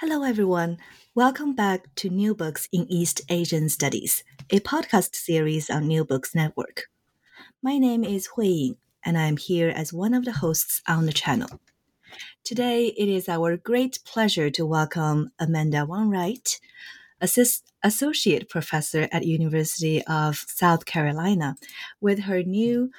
Hello, everyone. Welcome back to New Books in East Asian Studies, a podcast series on New Books Network. My name is Hui Ying, and I am here as one of the hosts on the channel. Today, it is our great pleasure to welcome Amanda Wainwright, Assist- Associate Professor at University of South Carolina, with her new,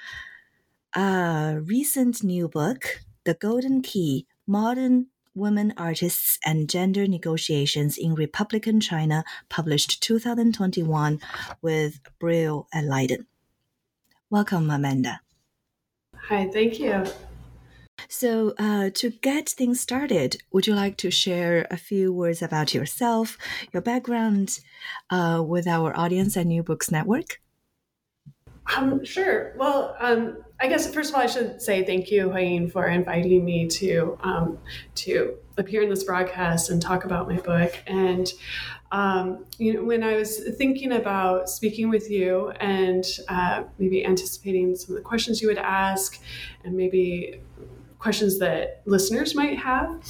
uh, recent new book, The Golden Key: Modern Women Artists and Gender Negotiations in Republican China, published 2021 with Brill and Leiden. Welcome, Amanda. Hi, thank you. So, uh, to get things started, would you like to share a few words about yourself, your background uh, with our audience at New Books Network? Um, sure. Well, um, I guess first of all, I should say thank you, Huiying, for inviting me to um, to appear in this broadcast and talk about my book. And um, you know, when I was thinking about speaking with you and uh, maybe anticipating some of the questions you would ask, and maybe questions that listeners might have,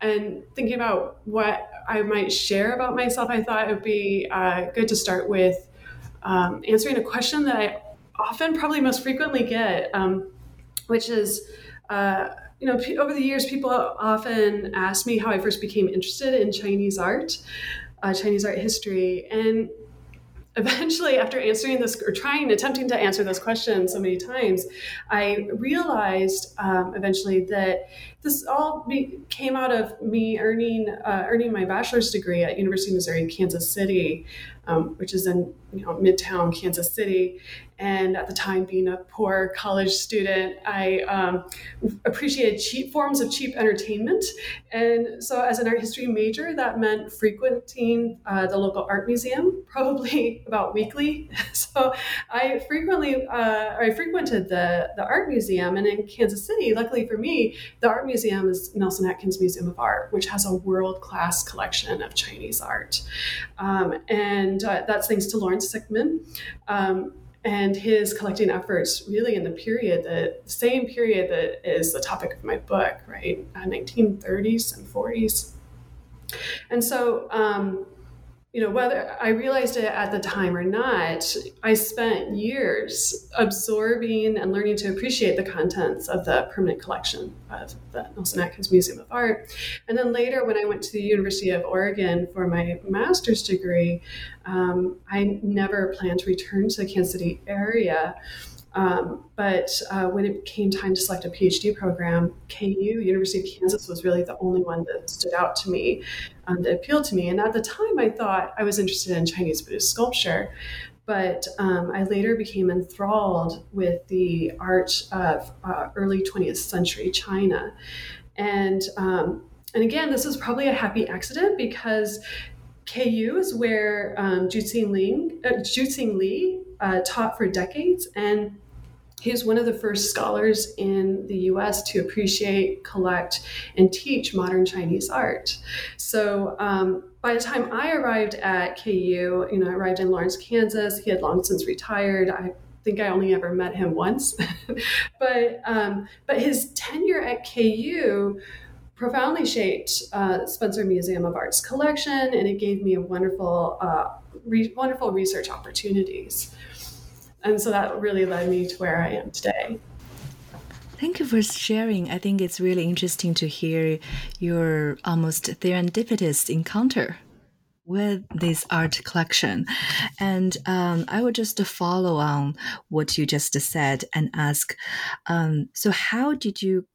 and thinking about what I might share about myself, I thought it would be uh, good to start with um, answering a question that I often, probably most frequently get, um, which is, uh, you know, over the years, people often ask me how I first became interested in Chinese art, uh, Chinese art history, and eventually after answering this or trying attempting to answer this question so many times i realized um, eventually that this all be, came out of me earning uh, earning my bachelor's degree at university of missouri in kansas city um, which is in you know, midtown kansas city. And at the time being a poor college student i um, appreciated cheap forms of cheap entertainment. And so as an art history major that meant frequenting uh, the local art museum probably about weekly. So i frequently uh, i frequented the, the art museum. And in kansas city luckily for me the art museum is nelson atkins museum of art which has a world-class collection of chinese art. Um, and uh, that's thanks to laurence sickman. Um, and his collecting efforts really in the period the same period that is the topic of my book right? Uh, 1930s and 40s and so um, you know whether i realized it at the time or not i spent years absorbing and learning to appreciate the contents of the permanent collection of the nelson atkins museum of art. And then later when i went to the university of oregon for my master's degree um, i never planned to return to the kansas city area um, but uh, when it came time to select a PhD program, KU, University of Kansas, was really the only one that stood out to me, um, that appealed to me. And at the time, I thought I was interested in Chinese Buddhist sculpture. But um, I later became enthralled with the art of uh, early 20th century China. And, um, and again, this is probably a happy accident because KU is where um, Ling, uh, Chu-tsing Li uh, taught for decades. And he was one of the first scholars in the US to appreciate, collect, and teach modern Chinese art. So um, by the time I arrived at KU, you know, I arrived in Lawrence, Kansas. He had long since retired. I think I only ever met him once, but um, but his tenure at KU profoundly shaped uh, Spencer Museum of Art's collection, and it gave me a wonderful, uh, re- wonderful research opportunities and so that really led me to where I am today. Thank you for sharing. I think it's really interesting to hear your almost serendipitous encounter with this art collection. And um, I would just follow on what you just said and ask um, so, how did you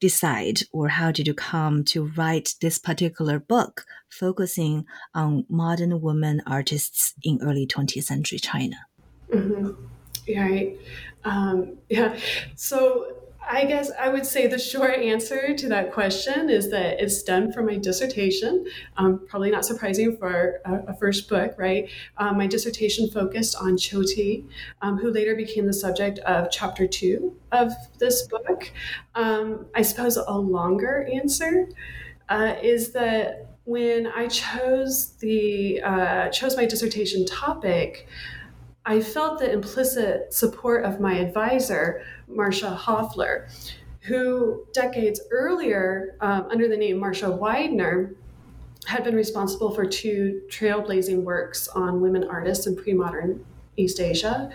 decide or how did you come to write this particular book focusing on modern women artists in early 20th century China? Mm-hmm. Right. Um, yeah. So I guess I would say the short answer to that question is that it stemmed from my dissertation. Um, probably not surprising for a, a first book, right? Um, my dissertation focused on Qiuti, um, who later became the subject of chapter two of this book. Um, I suppose a longer answer uh, is that when I chose the uh, chose my dissertation topic. I felt the implicit support of my advisor, Marsha Haufler, who decades earlier, um, under the name Marsha Weidner, had been responsible for two trailblazing works on women artists in pre modern East Asia.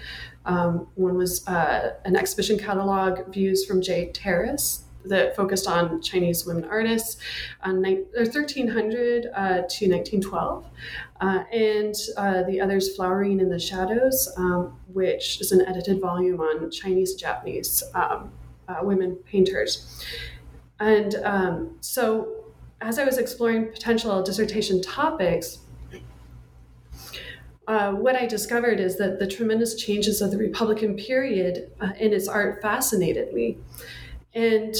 Um, one was uh, an exhibition catalog, Views from Jade Terrace, that focused on Chinese women artists, on ni- 1300 uh, to 1912, uh, and uh, the others, Flowering in the Shadows, um, which is an edited volume on Chinese Japanese um, uh, women painters. And um, so, as I was exploring potential dissertation topics, uh, what I discovered is that the tremendous changes of the Republican period uh, in its art fascinated me. And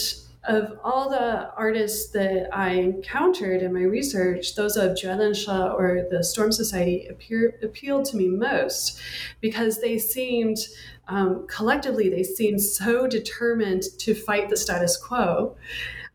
of all the artists that I encountered in my research, those of Juelanshe or the Storm Society appear, appealed to me most because they seemed, um, collectively, they seemed so determined to fight the status quo.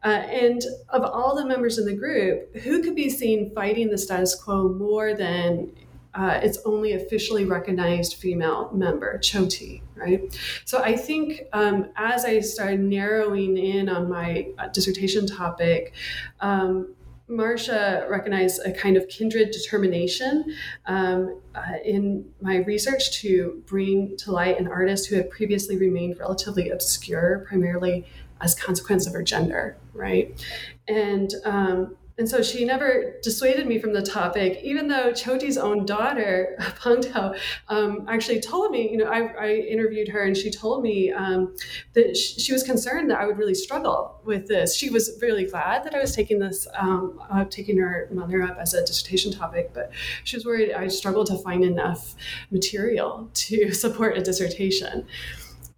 Uh, and of all the members in the group, who could be seen fighting the status quo more than uh, its only officially recognized female member, Qiuti, right? So I think um, as I started narrowing in on my uh, dissertation topic, um, Marsha recognized a kind of kindred determination um, uh, in my research to bring to light an artist who had previously remained relatively obscure, primarily as consequence of her gender, right? And um, and so she never dissuaded me from the topic, even though Qiuti's own daughter, Pang Tao, um, actually told me, you know, I, I, interviewed her and she told me um, that she, she, was concerned that I would really struggle with this. She was really glad that I was taking this, um, uh, taking her mother up as a dissertation topic, but she was worried I struggled to find enough material to support a dissertation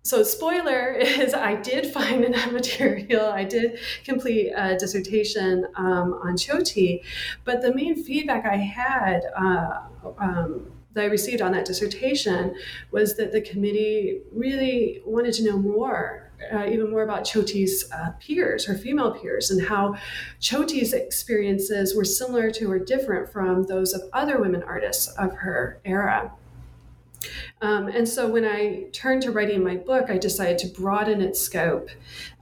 so spoiler is i did find enough material i did complete a dissertation um, on Qiuti, but the main feedback i had uh, um, that I received on that dissertation was that the committee really wanted to know more, uh, even more about Qiuti's uh, peers, her female peers, and how Qiuti's experiences were similar to or different from those of other women artists of her era. Um, and so when I turned to writing my book, I decided to broaden its scope.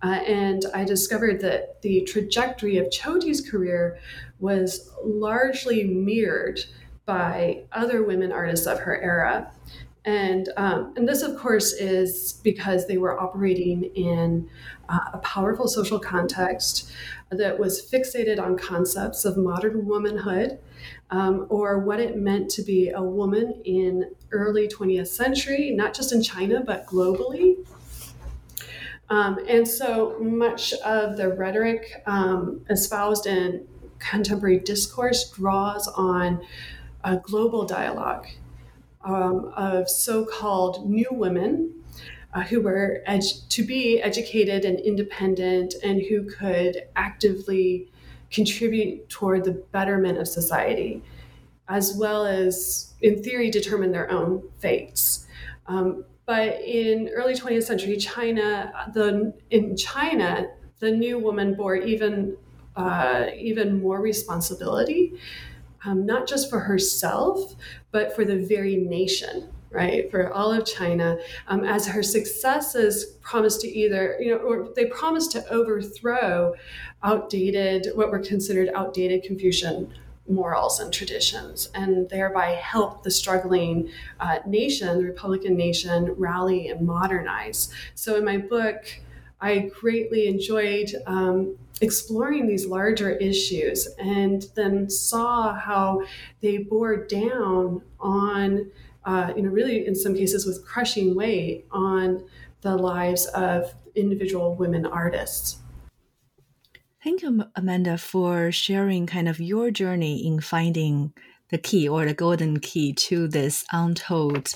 Uh, and I discovered that the trajectory of Qiu's career was largely mirrored by other women artists of her era. And, um, and this, of course, is because they were operating in uh, a powerful social context that was fixated on concepts of modern womanhood um, or what it meant to be a woman in early 20th century, not just in China, but globally. Um, and so much of the rhetoric um, espoused in contemporary discourse draws on a global dialogue um, of so called new women uh, who were to be educated and independent and who could actively contribute toward the betterment of society, as well as, in theory, determine their own fates. Um, but in early 20th century China, the in China, the new woman bore even uh, even more responsibility, um, not just for herself, but for the very nation right, for all of China, um, as her successes promised to either, you know, or they promised to overthrow outdated, what were considered outdated Confucian morals and traditions, and thereby help the struggling uh, nation, the Republican nation, rally and modernize. So in my book, I greatly enjoyed um, exploring these larger issues and then saw how they bore down on, uh, you know, really in some cases with crushing weight on the lives of individual women artists. Thank you, Amanda, for sharing kind of your journey in finding the key or the golden key to this untold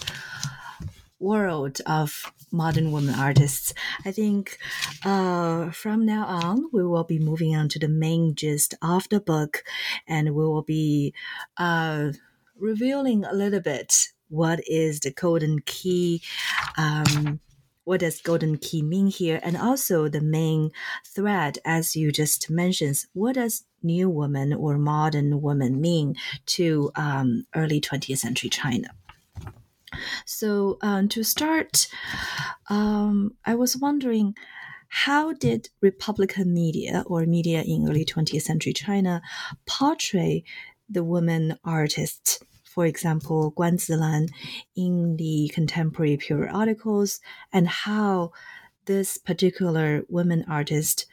world of modern women artists. I think uh, from now on, we will be moving on to the main gist of the book and we will be uh, revealing a little bit what is the golden key. Um, what does golden key mean here? And also the main thread, as you just mentioned, what does new woman or modern woman mean to um, early 20th century China? So um, to start, um, I was wondering how did Republican media or media in early 20th century China portray the woman artists? For example, Guan Zilan in the contemporary periodicals, and how this particular woman artist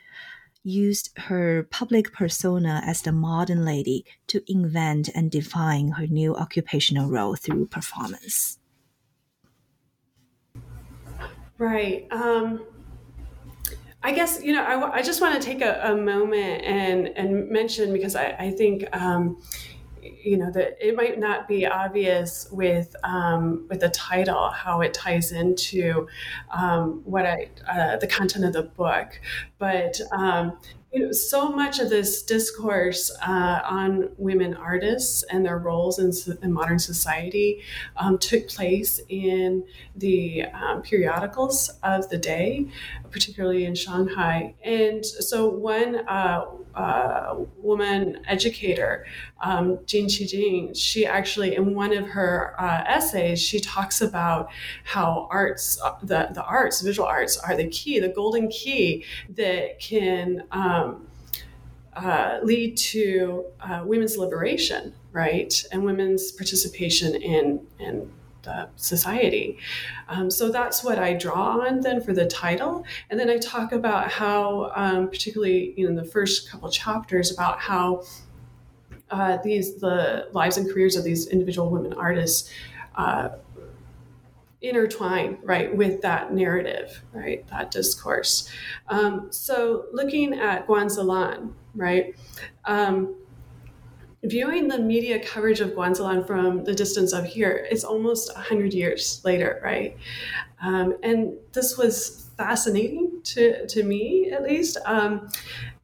used her public persona as the modern lady to invent and define her new occupational role through performance. Right. Um, I guess you know I, I just want to take a, a, moment and and mention because I, I think um, you know that it might not be obvious with um, with the title how it ties into um, what I uh, the content of the book, but um, you know, so much of this discourse uh, on women artists and their roles in, in modern society um, took place in the um, periodicals of the day, particularly in Shanghai. And so, one uh, uh, woman educator, um, Jin Qijing, she actually, in one of her uh, essays, she talks about how arts, uh, the, the arts, visual arts, are the key, the golden key that can um, uh, lead to uh, women's liberation, right, and women's participation in in the society. Um, so that's what I draw on then for the title, and then I talk about how, um, particularly you know, in the first couple chapters, about how uh, these the lives and careers of these individual women artists uh, intertwine right with that narrative right that discourse. Um, so looking at guan zilan right um, viewing the media coverage of guan zilan from the distance of here it's almost 100 years later right? Um, and this was fascinating to, to me at least. Um,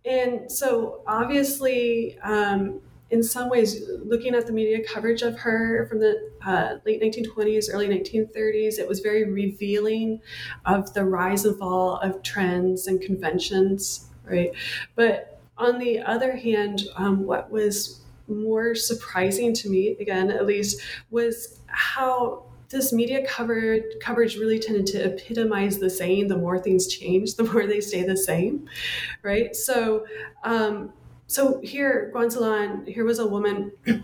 and so obviously um, in some ways, looking at the media coverage of her from the uh, late 1920s, early 1930s, it was very revealing of the rise and fall of trends and conventions, right? But on the other hand, um, what was more surprising to me, again, at least, was how this media coverage really tended to epitomize the saying the more things change the more they stay the same right so um, so here, Guan Zilan, here was a woman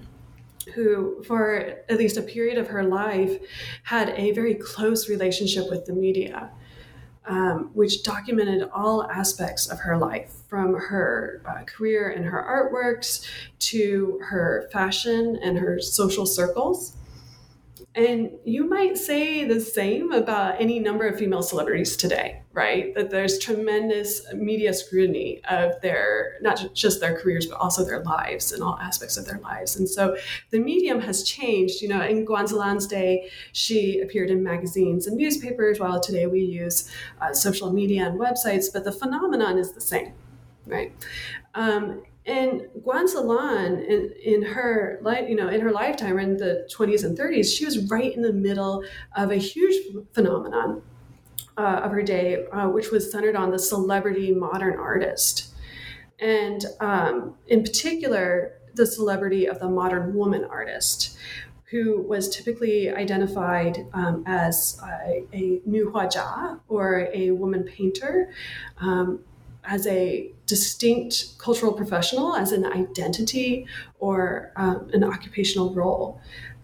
who, for at least a period of her life, had a very close relationship with the media, um, which documented all aspects of her life, from her uh, career and her artworks to her fashion and her social circles. And you might say the same about any number of female celebrities today, right? That there's tremendous media scrutiny of their, not just their careers, but also their lives and all aspects of their lives. And so the medium has changed. You know, in Guan Zilan's day, she appeared in magazines and newspapers, while today we use uh, social media and websites, but the phenomenon is the same, right? Um, and Guan in, in her life, you know, in her lifetime, in the 20s and 30s, she was right in the middle of a huge phenomenon uh, of her day, uh, which was centered on the celebrity modern artist, and um, in particular, the celebrity of the modern woman artist, who was typically identified um, as a, a nu jia or a woman painter, um, as a distinct cultural professional, as an identity or um, an occupational role.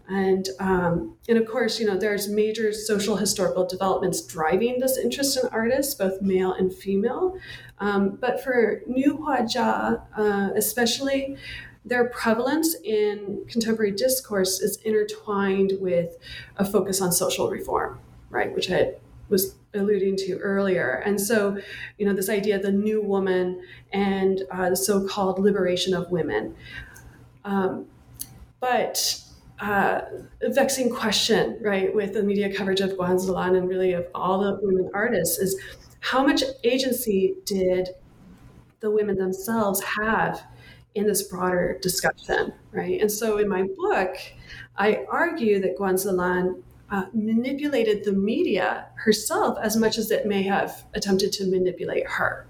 And um, and of course, you know, there's major social historical developments driving this interest in artists, both male and female. Um, but for New Huajia, uh, especially, their prevalence in contemporary discourse is intertwined with a focus on social reform, right? Which I was alluding to earlier. And so, you know, this idea of the new woman and uh, the so called liberation of women. Um, but uh, a vexing question, right, with the media coverage of Guan Zilan and really of all the women artists is how much agency did the women themselves have in this broader discussion, right? And so in my book, I argue that Guan Zilan uh, manipulated the media herself as much as it may have attempted to manipulate her.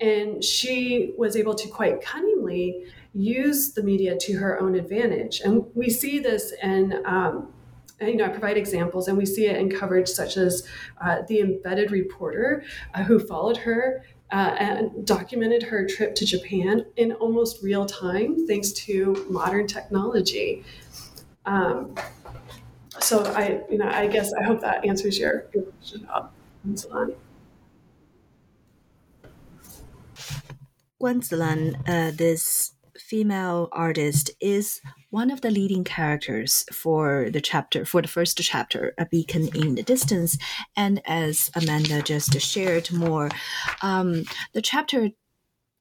And she was able to quite cunningly use the media to her own advantage. And we see this in, um, you know, I provide examples, and we see it in coverage such as uh, the embedded reporter uh, who followed her uh, and documented her trip to Japan in almost real time, thanks to modern technology. Um, so I, you know, I guess I hope that answers your, question Zilan. Guan Zilan, uh, this female artist, is one of the leading characters for the chapter, for the first chapter, A Beacon in the Distance. And as Amanda just shared more, um, the chapter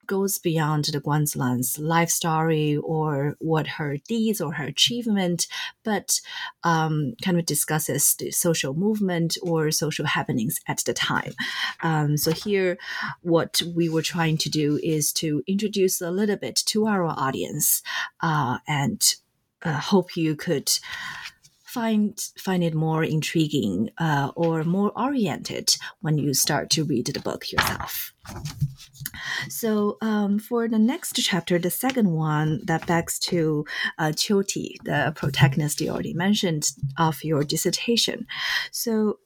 goes beyond the Guan Zilan's life story or what her deeds or her achievement, but um, kind of discusses the social movement or social happenings at the time. Um, so here, what we were trying to do is to introduce a little bit to our audience uh, and uh, hope you could find find it more intriguing uh, or more oriented when you start to read the book yourself. So um, for the next chapter, the second one that backs to uh, Ti, the protagonist you already mentioned of your dissertation. So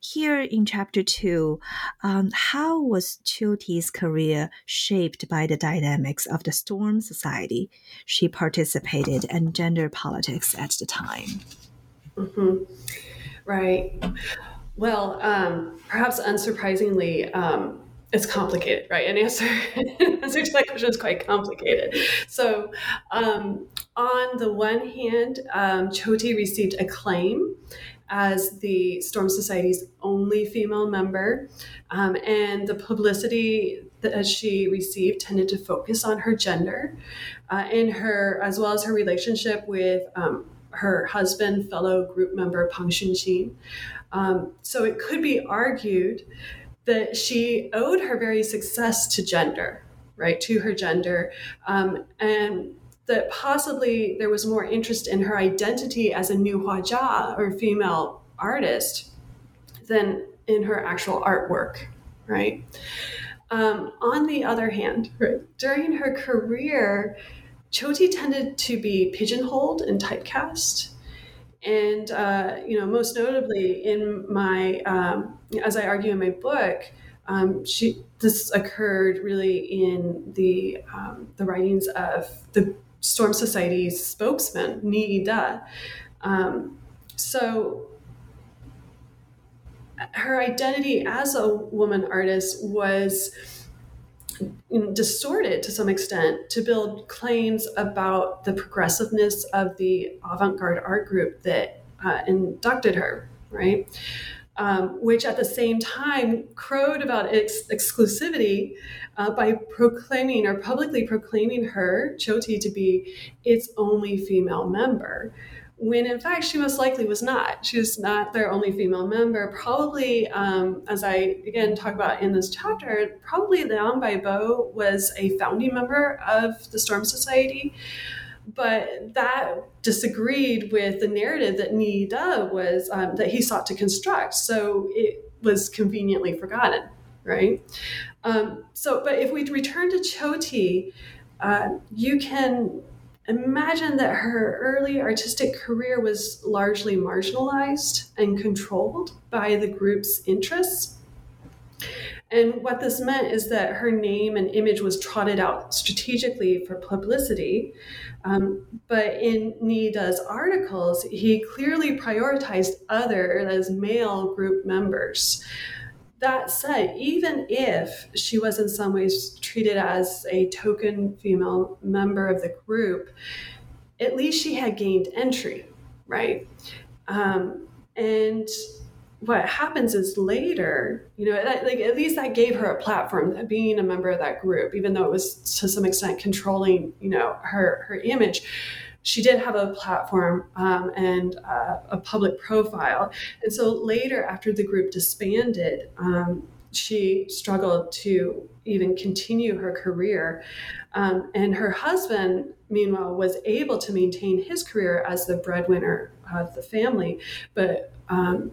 here in chapter two, um, how was Ti's career shaped by the dynamics of the Storm Society she participated in gender politics at the time? Mm-hmm. Right. Well, um, perhaps unsurprisingly, um, it's complicated, right? An answer, answer to that question is quite complicated. So, um, on the one hand, um, Qiuti received acclaim as the Storm Society's only female member, um, and the publicity that she received tended to focus on her gender uh, and her, as well as her relationship with um, her husband, fellow group member Pang Xunqin. Um, so it could be argued that she owed her very success to gender, right, to her gender, um, and that possibly there was more interest in her identity as a new Huajia or female artist than in her actual artwork, right? Um, on the other hand, right, during her career, Qiuti tended to be pigeonholed and typecast. And, uh, you know, most notably in my, um, as I argue in my book, um, she, this occurred really in the, um, the writings of the Storm Society's spokesman, Ni Yide. Um, so her identity as a woman artist was distorted to some extent to build claims about the progressiveness of the avant-garde art group that uh, inducted her right? Um, which at the same time crowed about its exclusivity uh, by proclaiming or publicly proclaiming her qiuti to be its only female member when in fact she most likely was not. She was not their only female member. Probably, um, as I again talk about in this chapter, probably Liang Baibo was a founding member of the Storm Society, but that disagreed with the narrative that Ni Yide was um, that he sought to construct. So it was conveniently forgotten, right? Um, so, but if we return to Qiuti, uh, you can imagine that her early artistic career was largely marginalized and controlled by the group's interests. And what this meant is that her name and image was trotted out strategically for publicity. Um, but in Nida's articles, he clearly prioritized other, as male group members. That said, even if she was in some ways treated as a token female member of the group, at least she had gained entry, right? Um, and what happens is later, you know, that, like at least that gave her a platform, being a member of that group, even though it was to some extent controlling, you know, her her image. She did have a platform um, and uh, a public profile, and so later, after the group disbanded, um, she struggled to even continue her career. Um, and her husband, meanwhile, was able to maintain his career as the breadwinner of the family, but um,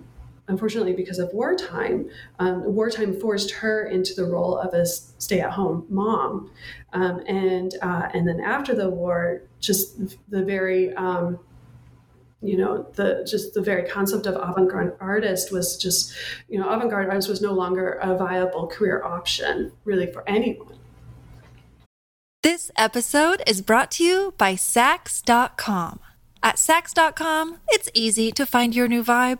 unfortunately, because of wartime, um, wartime forced her into the role of a stay-at-home mom, um, and uh, and then after the war, just the very um, you know the just the very concept of avant-garde artist was just you know avant-garde artist was no longer a viable career option really for anyone this episode is brought to you by Saks.com. At Saks.com, it's easy to find your new vibe.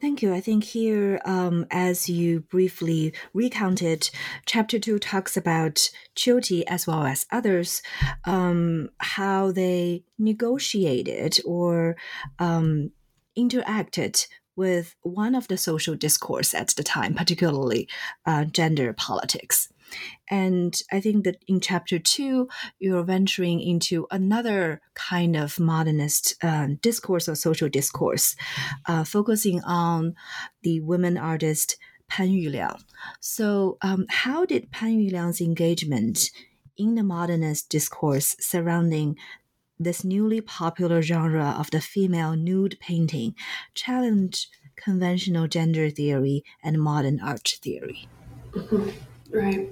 Thank you. I think here, um, as you briefly recounted, chapter two talks about Qiuti as well as others, um, how they negotiated or um, interacted with one of the social discourse at the time, particularly uh, gender politics. And I think that in chapter two, you're venturing into another kind of modernist uh, discourse or social discourse, uh, focusing on the women artist Pan Yuliang. So, um, how did Pan Yuliang's engagement in the modernist discourse surrounding this newly popular genre of the female nude painting challenge conventional gender theory and modern art theory? Mm-hmm. Right.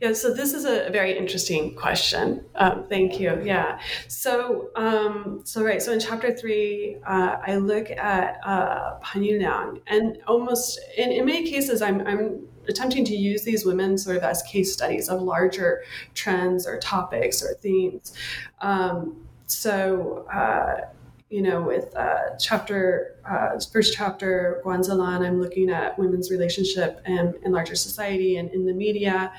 Yeah, so this is a very interesting question. Um, thank you. Yeah. So, um, so right. So in chapter three, uh, I look at uh, Pan Yuliang, and almost in, in many cases, I'm, I'm attempting to use these women sort of as case studies of larger trends or topics or themes. Um, so. Uh, you know, with uh, chapter uh, first chapter Guanzilan, I'm looking at women's relationship and in larger society and in the media,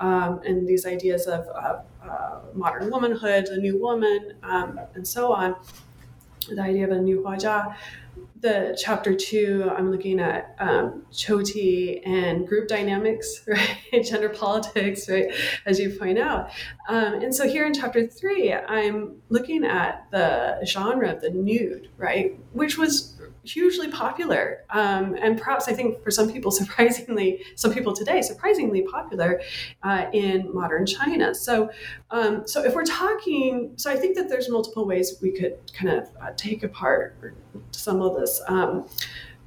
um, and these ideas of uh, modern womanhood, the new woman, um, and so on. The idea of a new Huajia the chapter two, I'm looking at um, Qiuti and group dynamics, right? Gender politics, right? As you point out. Um, and so here in chapter three, I'm looking at the genre of the nude, right? Which was hugely popular um, and perhaps i think for some people surprisingly some people today surprisingly popular uh, in modern china. So um, so if we're talking so i think that there's multiple ways we could kind of uh, take apart some of this um,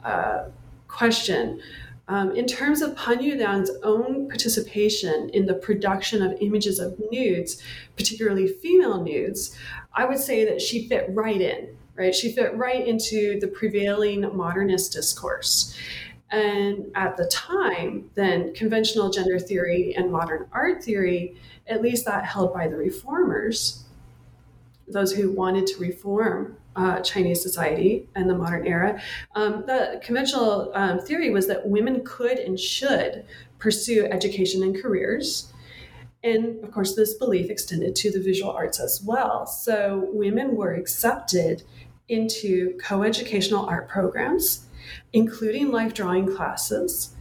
uh, question. Um, in terms of Pan Yuliang's own participation in the production of images of nudes, particularly female nudes, I would say that she fit right in right? She fit right into the prevailing modernist discourse. And at the time, then conventional gender theory and modern art theory, at least that held by the reformers, those who wanted to reform uh, Chinese society and the modern era, um, the conventional um, theory was that women could and should pursue education and careers. And of course, this belief extended to the visual arts as well. So women were accepted into coeducational art programs, including life drawing classes.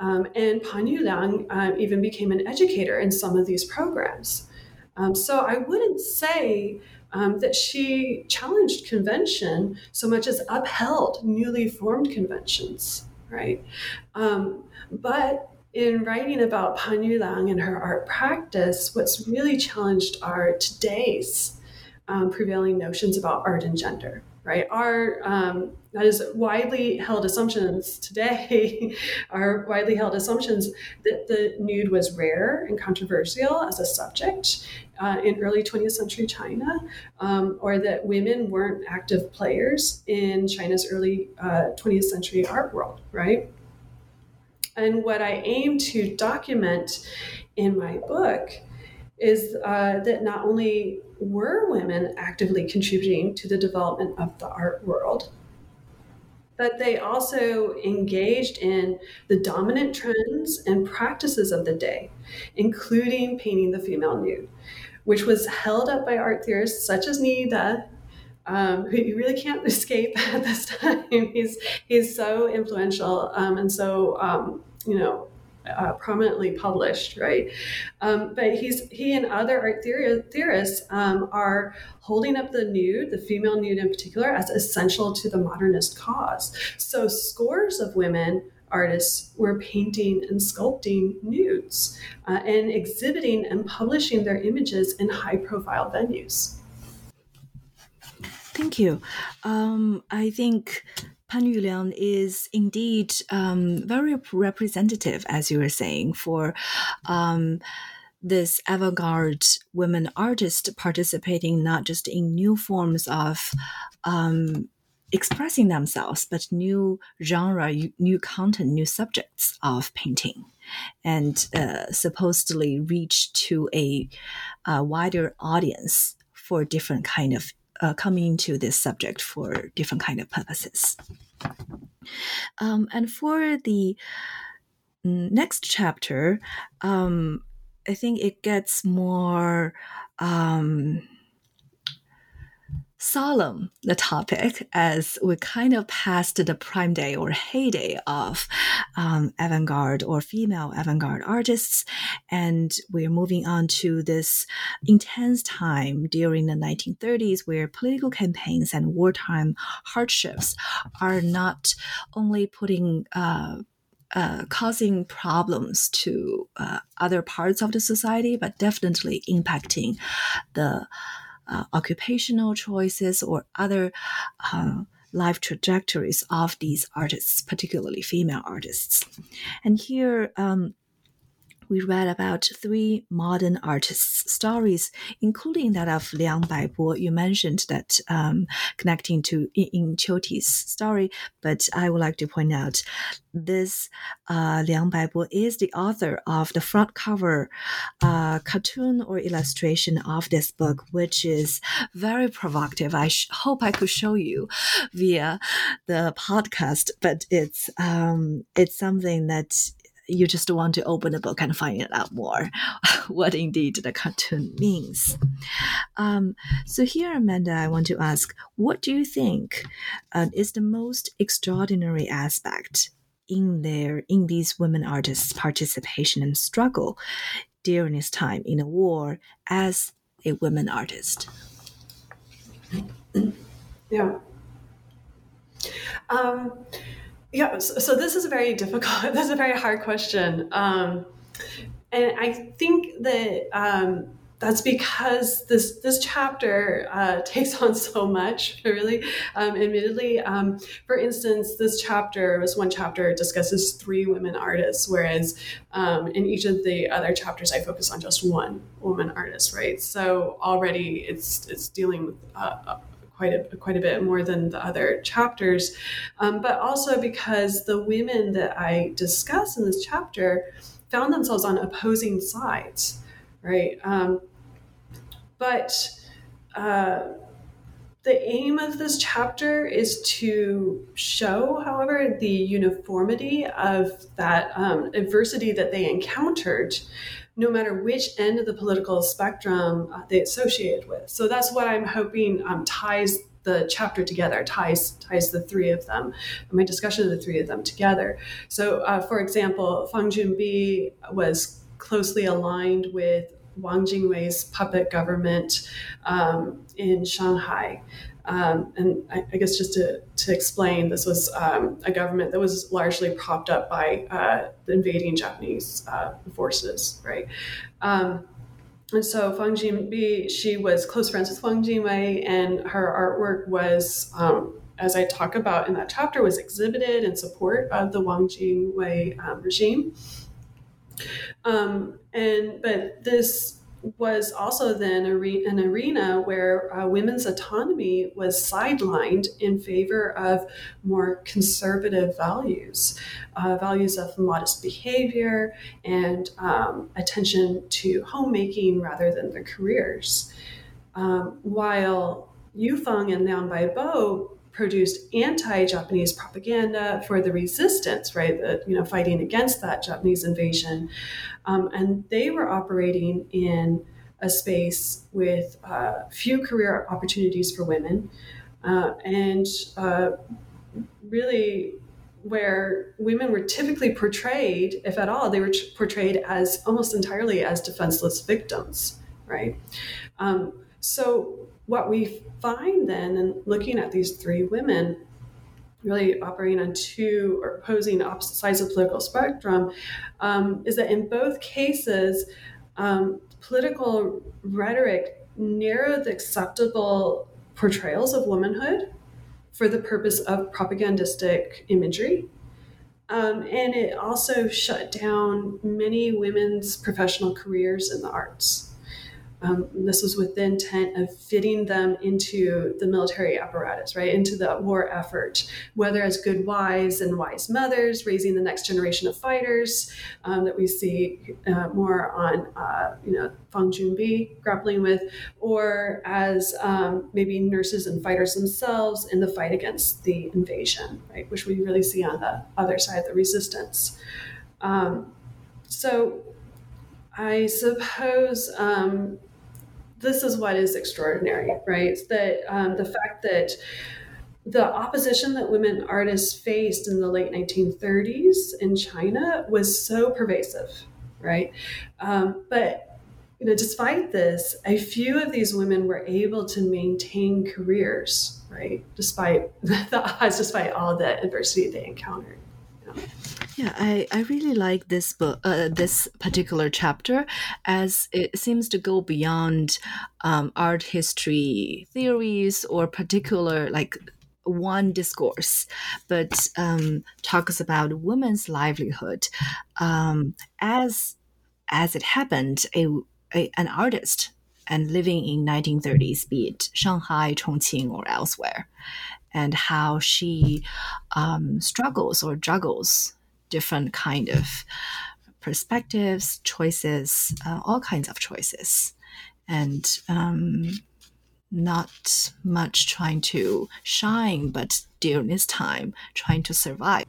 Um, and Pan Yuliang um, even became an educator in some of these programs. Um, so I wouldn't say um, that she challenged convention so much as upheld newly formed conventions, right? Um, but in writing about Pan Yuliang and her art practice, what's really challenged are today's um, prevailing notions about art and gender right? Our um, that is widely held assumptions today are widely held assumptions that the nude was rare and controversial as a subject uh, in early 20th century China, um, or that women weren't active players in China's early uh, 20th century art world, right? And what I aim to document in my book is uh, that not only were women actively contributing to the development of the art world, but they also engaged in the dominant trends and practices of the day, including painting the female nude, which was held up by art theorists such as Nida, um, who you really can't escape at this time. he's he's so influential um, and so um, you know uh, prominently published, right? Um, but he's he and other art theory, theorists um, are holding up the nude, the female nude in particular, as essential to the modernist cause. So scores of women artists were painting and sculpting nudes uh, and exhibiting and publishing their images in high profile venues. Thank you. Um, I think Pan Yuliang is indeed um, very representative, as you were saying, for um, this avant-garde women artists participating not just in new forms of um, expressing themselves, but new genre, new content, new subjects of painting, and uh, supposedly reach to a, a wider audience for different kind of uh, coming into this subject for different kind of purposes. Um, and for the mm, next chapter, um, I think it gets more um, solemn the topic as we kind of passed the prime day or heyday of um, avant-garde or female avant-garde artists. And we're moving on to this intense time during the 1930s where political campaigns and wartime hardships are not only putting uh, uh, causing problems to uh, other parts of the society, but definitely impacting the uh, occupational choices or other uh, life trajectories of these artists, particularly female artists. And here, um, we read about three modern artists' stories, including that of Liang Baibo. You mentioned that um, connecting to Ying Qiuti's story, but I would like to point out this uh, Liang Baibo is the author of the front cover uh, cartoon or illustration of this book, which is very provocative. I sh- hope I could show you via the podcast, but it's um, it's something that you just want to open the book and find out more what indeed the cartoon means. Um, so here, Amanda, I want to ask, what do you think uh, is the most extraordinary aspect in their in these women artists' participation and struggle during this time in the war as a women artist? Yeah. Um, yeah, so, this is a very difficult, this is a very hard question. Um, and I think that um, that's because this this chapter uh, takes on so much, really. Um, admittedly, um, for instance, this chapter was one chapter discusses three women artists, whereas um, in each of the other chapters, I focus on just one woman artist. Right, so already it's it's dealing with. Uh, quite a quite a bit more than the other chapters, um, but also because the women that I discuss in this chapter found themselves on opposing sides, right? Um, but uh, the aim of this chapter is to show, however, the uniformity of that um, adversity that they encountered no matter which end of the political spectrum uh, they associated with. So that's what I'm hoping um, ties the chapter together, ties ties the three of them, my discussion of the three of them together. So, uh, for example, Fang Junbi was closely aligned with Wang Jingwei's puppet government um, in Shanghai. Um, and I, I, guess just to, to explain, this was um, a government that was largely propped up by uh, the invading Japanese uh, forces, right? Um, and so Fang Junbi, she was close friends with Fang Jinwei, and her artwork was, um, as I talk about in that chapter, was exhibited in support of the Wang Jingwei um, regime. Um, and but this was also then an arena where uh, women's autonomy was sidelined in favor of more conservative values, uh, values of modest behavior and um, attention to homemaking rather than their careers. Um, while Yufeng and Liang Baibo produced anti-Japanese propaganda for the resistance, right? The, you know, fighting against that Japanese invasion, um, and they were operating in a space with uh, few career opportunities for women, uh, and uh, really where women were typically portrayed, if at all, they were portrayed as almost entirely as defenseless victims, right? Um, so what we find then and looking at these three women really operating on two or opposing opposite sides of the political spectrum um, is that in both cases um, political rhetoric narrowed the acceptable portrayals of womanhood for the purpose of propagandistic imagery. Um, and it also shut down many women's professional careers in the arts um, this was with the intent of fitting them into the military apparatus, right, into the war effort, whether as good wives and wise mothers, raising the next generation of fighters um, that we see uh, more on, uh, you know, Fang Junbi grappling with, or as um, maybe nurses and fighters themselves in the fight against the invasion, right, which we really see on the other side of the resistance. Um, so I suppose um, this is what is extraordinary, right? That um, the fact that the opposition that women artists faced in the late 1930s in China was so pervasive, right? Um, but you know, despite this, a few of these women were able to maintain careers, right? Despite the odds, despite all the adversity they encountered. Yeah, I, I really like this book, uh, this particular chapter, as it seems to go beyond um, art history theories or particular like one discourse, but um, talks about women's livelihood um, as as it happened. A, a an artist and living in 1930s, be it Shanghai, Chongqing, or elsewhere, and how she um, struggles or juggles different kind of perspectives, choices, uh, all kinds of choices, and um, not much trying to shine, but during this time trying to survive.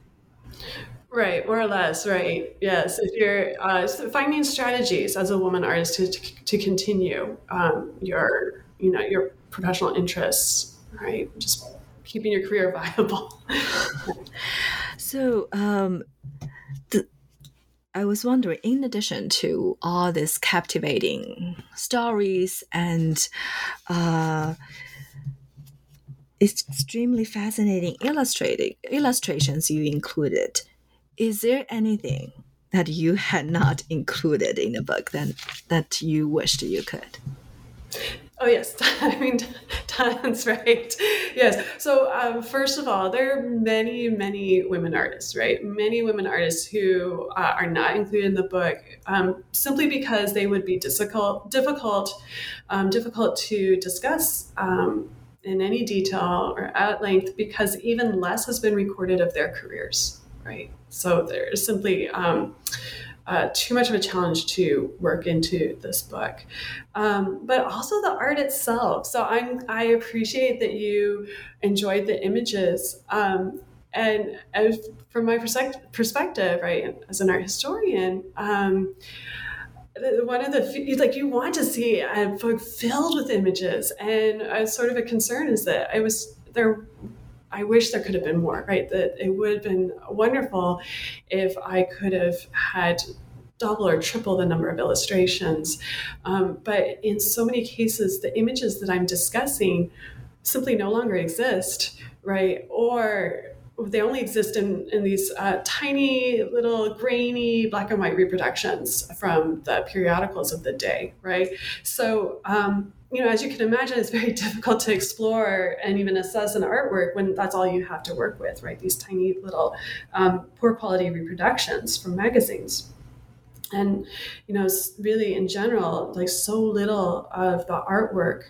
Right, more or less, right. Yes, if you're uh, finding strategies as a woman artist to, to, to continue um, your, you know, your professional interests, right? Just keeping your career viable. So, um, the, I was wondering, in addition to all these captivating stories and uh, extremely fascinating illustrating illustrations you included, is there anything that you had not included in the book that that you wished you could? Oh yes, I mean tons, right? Yes. So um, first of all, there are many, many women artists, right? Many women artists who uh, are not included in the book um, simply because they would be difficult, difficult, um, difficult to discuss um, in any detail or at length because even less has been recorded of their careers, right? So there's simply um, uh, too much of a challenge to work into this book. Um, but also the art itself. So I'm, I appreciate that you enjoyed the images. Um, and, and, from my perspective, right, as an art historian, um, one of the like you want to see a book filled with images, and a, sort of a concern is that I was there I wish there could have been more, right? That it would have been wonderful if I could have had double or triple the number of illustrations. Um, but in so many cases, the images that I'm discussing simply no longer exist, right? Or they only exist in, in these uh, tiny little grainy black and white reproductions from the periodicals of the day, right? So, um, you know, as you can imagine, it's very difficult to explore and even assess an artwork when that's all you have to work with, right? These tiny little um, poor quality reproductions from magazines. And, you know, really in general, like so little of the artwork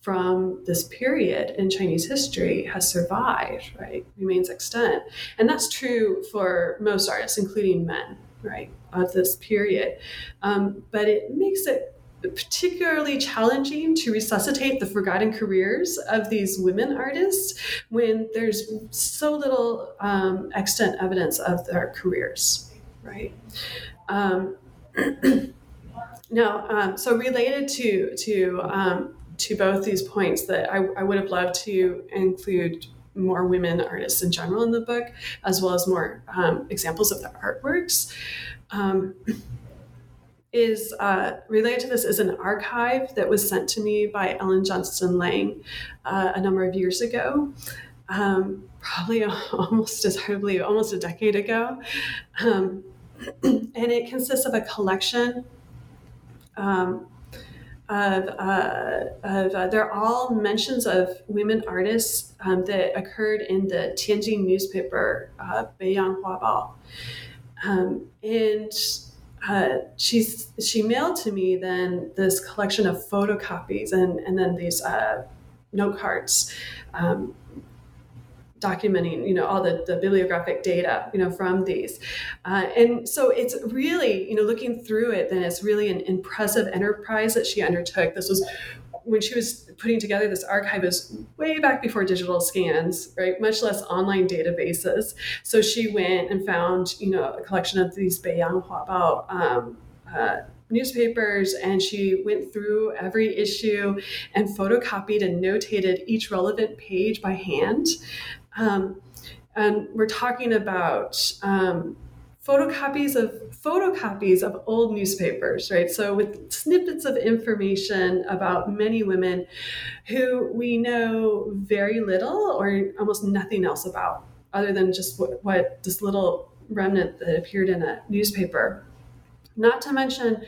from this period in Chinese history has survived, right? Remains extant. And that's true for most artists, including men, right, of this period. Um, but it makes it particularly challenging to resuscitate the forgotten careers of these women artists when there's so little um, extant evidence of their careers, right? Um, now, um, so related to to um, to both these points that I, I would have loved to include more women artists in general in the book, as well as more um, examples of their artworks. Um, is uh, related to this is an archive that was sent to me by Ellen Johnston Laing uh, a number of years ago, um, probably almost as probably almost a decade ago, um, and it consists of a collection um, of, uh, of uh, they're all mentions of women artists um, that occurred in the Tianjin newspaper, uh, Beiyang Huabao. Um, and uh, she's she mailed to me then this collection of photocopies and and then these uh, note cards um, documenting you know all the, the bibliographic data you know from these. Uh, and so it's really you know looking through it then it's really an impressive enterprise that she undertook. This was when she was putting together this archive is way back before digital scans right? Much less online databases. So she went and found you know a collection of these beiyang huabao um, uh, newspapers and she went through every issue and photocopied and notated each relevant page by hand um, and we're talking about um, photocopies of photocopies of old newspapers, right? So with snippets of information about many women who we know very little or almost nothing else about, other than just what, what this little remnant that appeared in a newspaper. Not to mention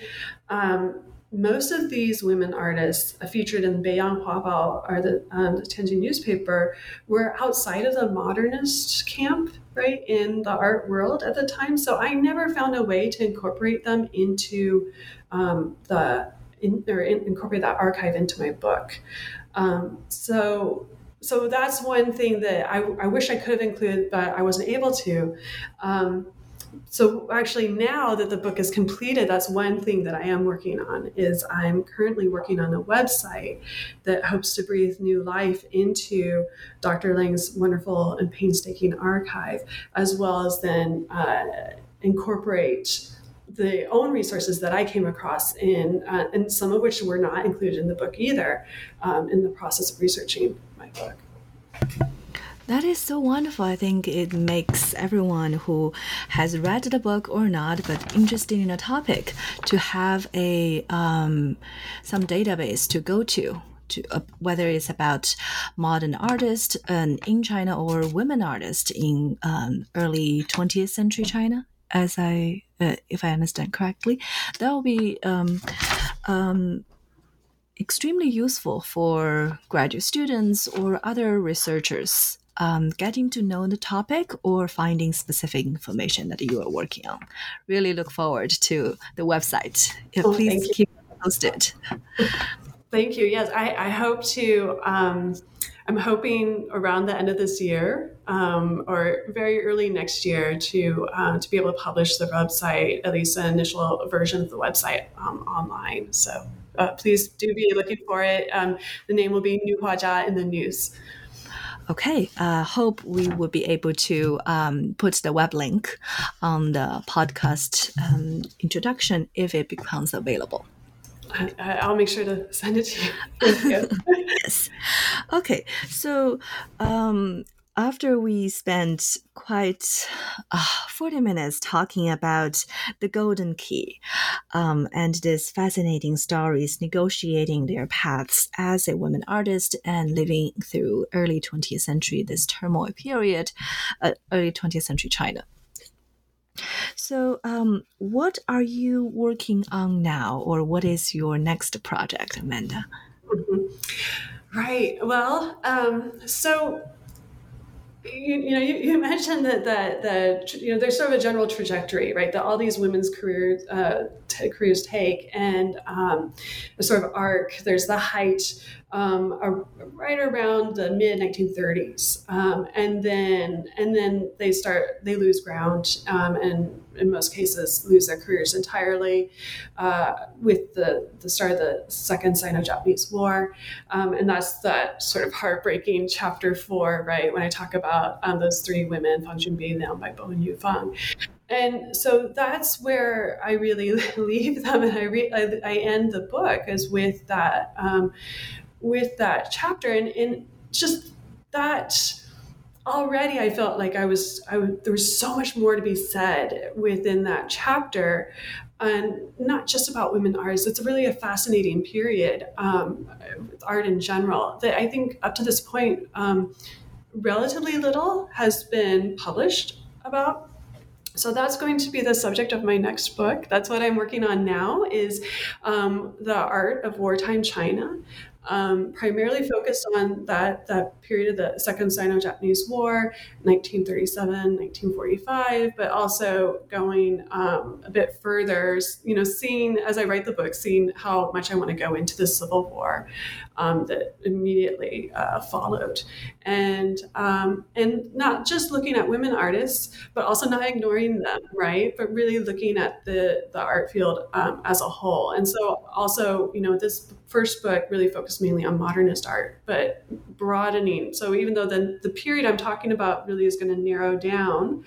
um, most of these women artists featured in Beiyang Huabao or the, um, the Tianjin newspaper were outside of the modernist camp, right, in the art world at the time. So I never found a way to incorporate them into um, the in, or in, incorporate that archive into my book. Um, so so that's one thing that I, I, wish I could have included, but I wasn't able to. Um, so actually now that the book is completed that's one thing that i am working on is i'm currently working on a website that hopes to breathe new life into dr laing's wonderful and painstaking archive as well as then uh, incorporate the own resources that I came across in, uh, and some of which were not included in the book either, um, in the process of researching my book. That is so wonderful. I think it makes everyone who has read the book or not, but interested in a topic, to have a um, some database to go to. To, uh, whether it's about modern artists um, in China or women artists in um, early 20th century China, as I, uh, if I understand correctly, that will be um, um, extremely useful for graduate students or other researchers um, getting to know the topic or finding specific information that you are working on. Really look forward to the website. Oh, Please keep posted. Thank you. Yes, I, I hope to. Um, I'm hoping around the end of this year um, or very early next year to uh, to be able to publish the website, at least an initial version of the website um, online. So uh, please do be looking for it. Um, the name will be New Huajia in the news. Okay, uh, hope we will be able to um, put the web link on the podcast um, introduction if it becomes available. I, will make sure to send it to you. yes. Okay. So, um, after we spent quite uh, 40 minutes talking about the golden key um, and these fascinating stories negotiating their paths as a woman artist and living through early 20th century, this turmoil period, uh, early 20th century China. So, um, what are you working on now, or what is your next project, Amanda? Mm-hmm. Right. Well, um, so you, you, know, you, you mentioned that that that you know there's sort of a general trajectory, right? That all these women's careers uh, t- careers take, and um, a sort of arc. There's the height um, right around the mid 1930s, um, and then and then they start they lose ground, um, and in most cases lose their careers entirely uh, with the the start of the Second Sino-Japanese War, um, and that's that sort of heartbreaking chapter four, right? When I talk about um, those three women, Fang Junbi, Liang Baibo, and Yu Feng, and so that's where I really leave them, and I, re- I, I end the book is with that um, with that chapter. And, and just that already I felt like I was, I there was so much more to be said within that chapter and not just about women artists. It's really a fascinating period um, with art in general that I think up to this point, um, relatively little has been published about so that's going to be the subject of my next book that's what i'm working on now is um, the art of wartime china um, primarily focused on that, that period of the Second Sino-Japanese War, 1937, 1945, but also going um, a bit further, you know, seeing, as I write the book, seeing how much I want to go into the Civil War um, that immediately uh, followed. And, um, and not just looking at women artists, but also not ignoring them, right? But really looking at the, the art field um, as a whole. And so also, you know, this first book really focused mainly on modernist art, but broadening. So even though the, the period I'm talking about really is going to narrow down,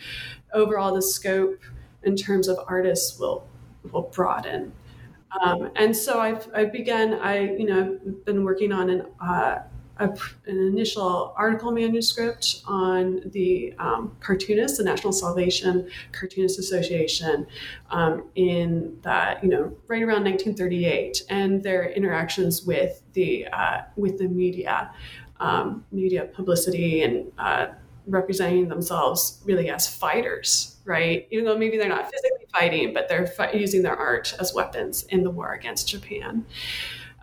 overall the scope in terms of artists will will broaden. Um, and so I've, I've begun, I, you know, been working on an, uh, a, an initial article manuscript on the um, cartoonists, the National Salvation Cartoonist Association, um, in that you know right around 1938, and their interactions with the uh, with the media, um, media publicity, and uh, representing themselves really as fighters, right? Even though maybe they're not physically fighting, but they're using their art as weapons in the war against Japan.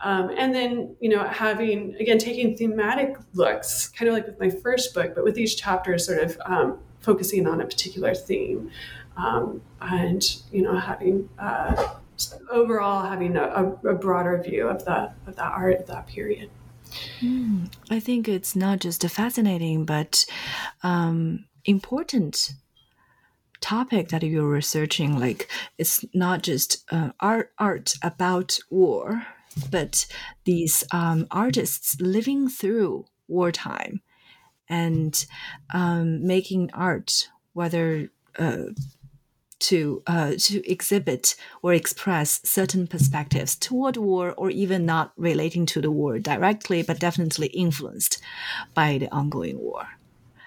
Um, and then, you know, having, again, taking thematic looks, kind of like with my first book, but with each chapter sort of um, focusing on a particular theme. Um, and, you know, having uh, overall having a, a, broader view of the, of the art of that period. Mm, I think it's not just a fascinating, but um, important topic that you're researching. Like, it's not just uh, art art about war, but these um, artists living through wartime and um, making art, whether uh, to uh, to exhibit or express certain perspectives toward war, or even not relating to the war directly, but definitely influenced by the ongoing war.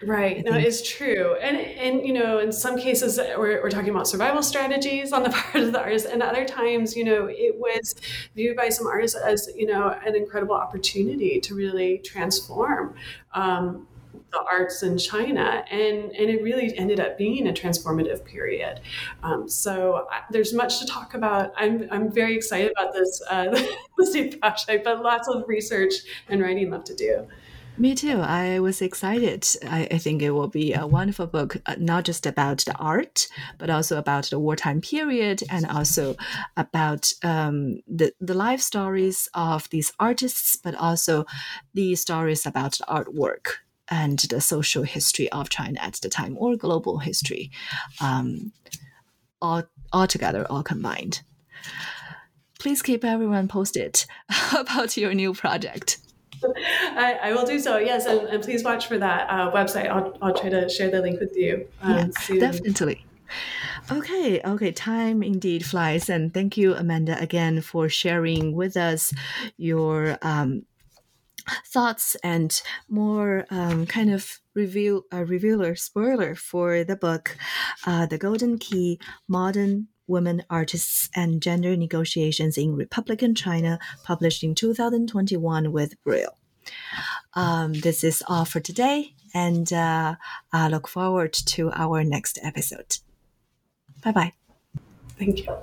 Right. No, it's true. And, and, you know, in some cases we're, we're talking about survival strategies on the part of the artist. And other times, you know, it was viewed by some artists as, you know, an incredible opportunity to really transform um, the arts in China, and and it really ended up being a transformative period. Um, so I, there's much to talk about. I'm I'm very excited about this uh, this project, but lots of research and writing left to do. Me too. I was excited. I, I, think it will be a wonderful book, uh, not just about the art, but also about the wartime period and also about um, the, the life stories of these artists, but also the stories about the artwork and the social history of China at the time or global history, um, all, all together, all combined. Please keep everyone posted about your new project. I, I, will do so. Yes, and, and please watch for that uh, website. I'll, I'll try to share the link with you. Um, yeah, definitely. Okay, okay, time indeed flies, and thank you, Amanda, again for sharing with us your um, thoughts and more um, kind of review uh, revealer spoiler for the book, uh, "The Golden Key: Modern Women Artists and Gender Negotiations in Republican China," published in 2021 with Brill. Um, this is all for today, and uh, I look forward to our next episode. Bye bye. Thank you.